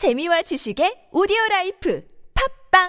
재미와 지식의 오디오 라이프 팟빵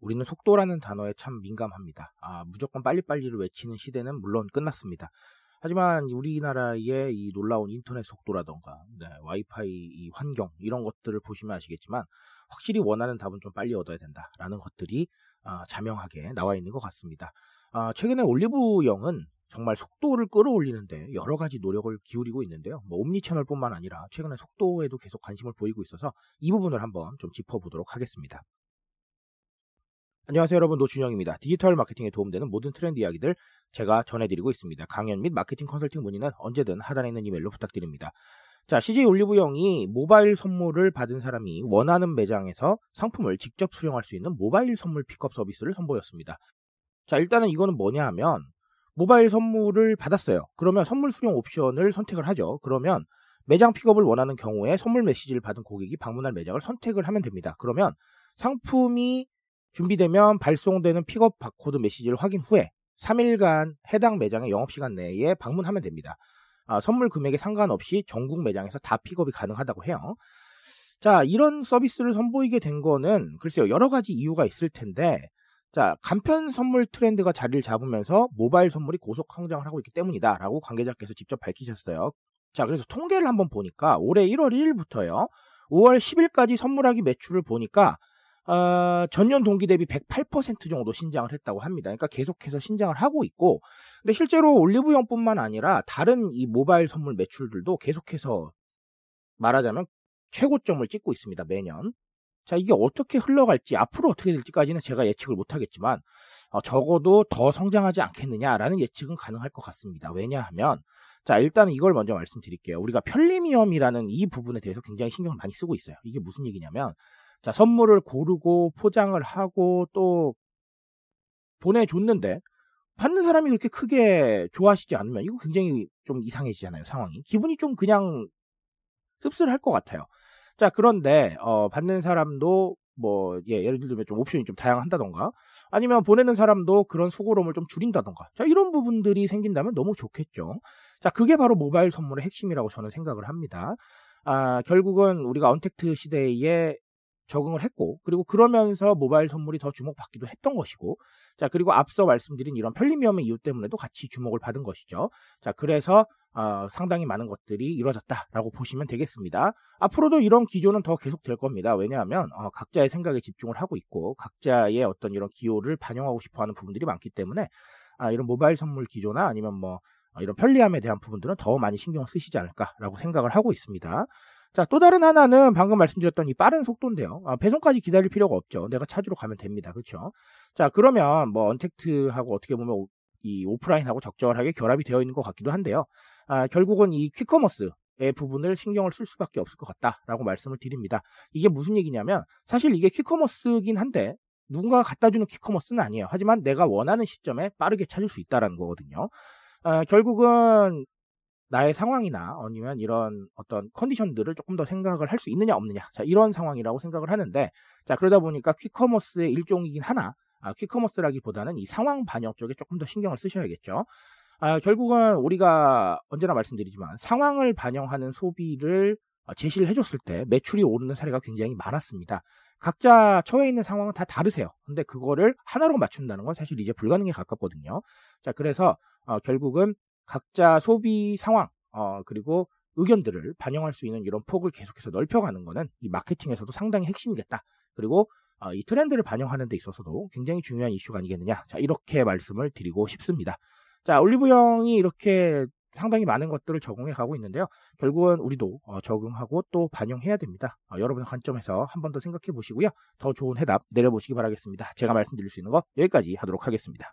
우리는 속도라는 단어에 참 민감합니다. 아, 무조건 빨리빨리를 외치는 시대는 물론 끝났습니다. 하지만 우리나라의 이 놀라운 인터넷 속도라던가 네, 와이파이 이 환경 이런 것들을 보시면 아시겠지만 확실히 원하는 답은 좀 빨리 얻어야 된다라는 것들이 아, 자명하게 나와 있는 것 같습니다. 아, 최근에 올리브영은 정말 속도를 끌어올리는데 여러 가지 노력을 기울이고 있는데요. 뭐 옴니 채널뿐만 아니라 최근에 속도에도 계속 관심을 보이고 있어서 이 부분을 한번 좀 짚어보도록 하겠습니다. 안녕하세요 여러분 노준영입니다. 디지털 마케팅에 도움되는 모든 트렌드 이야기들 제가 전해드리고 있습니다. 강연 및 마케팅 컨설팅 문의는 언제든 하단에 있는 이메일로 부탁드립니다. 자, CJ 올리브영이 모바일 선물을 받은 사람이 원하는 매장에서 상품을 직접 수령할 수 있는 모바일 선물 픽업 서비스를 선보였습니다. 자, 일단은 이거는 뭐냐 하면 모바일 선물을 받았어요. 그러면 선물 수령 옵션을 선택을 하죠. 그러면 매장 픽업을 원하는 경우에 선물 메시지를 받은 고객이 방문할 매장을 선택을 하면 됩니다. 그러면 상품이 준비되면 발송되는 픽업 바코드 메시지를 확인 후에 3일간 해당 매장의 영업시간 내에 방문하면 됩니다. 아, 선물 금액에 상관없이 전국 매장에서 다 픽업이 가능하다고 해요. 자, 이런 서비스를 선보이게 된 거는 글쎄요, 여러 가지 이유가 있을 텐데, 자, 간편 선물 트렌드가 자리를 잡으면서 모바일 선물이 고속 성장을 하고 있기 때문이다라고 관계자께서 직접 밝히셨어요. 자, 그래서 통계를 한번 보니까 올해 1월 1일부터요, 5월 10일까지 선물하기 매출을 보니까 어, 전년 동기 대비 108% 정도 신장을 했다고 합니다. 그러니까 계속해서 신장을 하고 있고, 근데 실제로 올리브영뿐만 아니라 다른 이 모바일 선물 매출들도 계속해서 말하자면 최고점을 찍고 있습니다. 매년. 자, 이게 어떻게 흘러갈지, 앞으로 어떻게 될지까지는 제가 예측을 못하겠지만, 어, 적어도 더 성장하지 않겠느냐라는 예측은 가능할 것 같습니다. 왜냐하면, 자, 일단은 이걸 먼저 말씀드릴게요. 우리가 편리미엄이라는 이 부분에 대해서 굉장히 신경을 많이 쓰고 있어요. 이게 무슨 얘기냐면, 자, 선물을 고르고 포장을 하고 또 보내줬는데 받는 사람이 그렇게 크게 좋아하시지 않으면 이거 굉장히 좀 이상해지잖아요, 상황이. 기분이 좀 그냥 씁쓸할 것 같아요. 자, 그런데 어, 받는 사람도 뭐 예, 예를 들면 좀 옵션이 좀 다양한다던가 아니면 보내는 사람도 그런 수고로움을 좀 줄인다던가 자 이런 부분들이 생긴다면 너무 좋겠죠. 자 그게 바로 모바일 선물의 핵심이라고 저는 생각을 합니다. 아 결국은 우리가 언택트 시대에 적응을 했고 그리고 그러면서 모바일 선물이 더 주목받기도 했던 것이고 자 그리고 앞서 말씀드린 이런 편리미엄의 이유 때문에도 같이 주목을 받은 것이죠. 자 그래서 어, 상당히 많은 것들이 이루어졌다라고 보시면 되겠습니다. 앞으로도 이런 기조는 더 계속될 겁니다. 왜냐하면 어, 각자의 생각에 집중을 하고 있고 각자의 어떤 이런 기호를 반영하고 싶어하는 부분들이 많기 때문에 아, 이런 모바일 선물 기조나 아니면 뭐 어, 이런 편리함에 대한 부분들은 더 많이 신경 쓰시지 않을까라고 생각을 하고 있습니다. 자, 또 다른 하나는 방금 말씀드렸던 이 빠른 속도인데요. 아, 배송까지 기다릴 필요가 없죠. 내가 찾으러 가면 됩니다. 그렇죠? 자, 그러면 뭐 untact하고 어떻게 보면 오, 이 오프라인하고 적절하게 결합이 되어 있는 것 같기도 한데요. 아, 결국은 이 quick commerce의 부분을 신경을 쓸 수밖에 없을 것 같다라고 말씀을 드립니다. 이게 무슨 얘기냐면 사실 이게 quick commerce긴 한데 누군가가 갖다 주는 quick commerce는 아니에요. 하지만 내가 원하는 시점에 빠르게 찾을 수 있다라는 거거든요. 아, 결국은 나의 상황이나 아니면 이런 어떤 컨디션들을 조금 더 생각을 할 수 있느냐 없느냐 자 이런 상황이라고 생각을 하는데 자 그러다 보니까 퀵커머스의 일종이긴 하나 아, 퀵커머스라기보다는 이 상황 반영 쪽에 조금 더 신경을 쓰셔야겠죠. 아, 결국은 우리가 언제나 말씀드리지만 상황을 반영하는 소비를 어, 제시를 해줬을 때 매출이 오르는 사례가 굉장히 많았습니다. 각자 처해 있는 상황은 다 다르세요. 근데 그거를 하나로 맞춘다는 건 사실 이제 불가능에 가깝거든요. 자, 그래서 어, 결국은 각자 소비 상황 어, 그리고 의견들을 반영할 수 있는 이런 폭을 계속해서 넓혀가는 것은 이 마케팅에서도 상당히 핵심이겠다. 그리고 어, 이 트렌드를 반영하는 데 있어서도 굉장히 중요한 이슈가 아니겠느냐. 자, 이렇게 말씀을 드리고 싶습니다. 자, 올리브 영이 이렇게 상당히 많은 것들을 적응해 가고 있는데요. 결국은 우리도 어, 적응하고 또 반영해야 됩니다. 어, 여러분의 관점에서 한 번 더 생각해 보시고요. 더 좋은 해답 내려보시기 바라겠습니다. 제가 말씀드릴 수 있는 거 여기까지 하도록 하겠습니다.